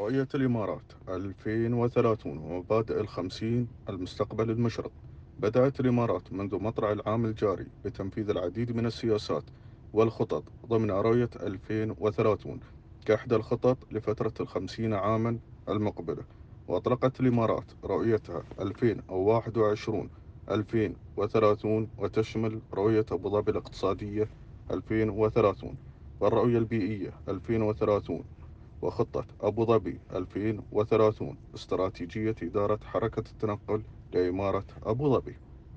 رؤية الإمارات 2030 ومبادئ الخمسين المستقبل المشرق. بدأت الإمارات منذ مطلع العام الجاري بتنفيذ العديد من السياسات والخطط ضمن رؤية 2030 كإحدى الخطط لفترة الخمسين عاما المقبلة. وأطلقت الإمارات رؤيتها 2021 2030 وتشمل رؤية أبو ظبي الاقتصادية 2030 والرؤية البيئية 2030 وخطة أبو ظبي 2030 استراتيجية إدارة حركة التنقل لإمارة أبو ظبي.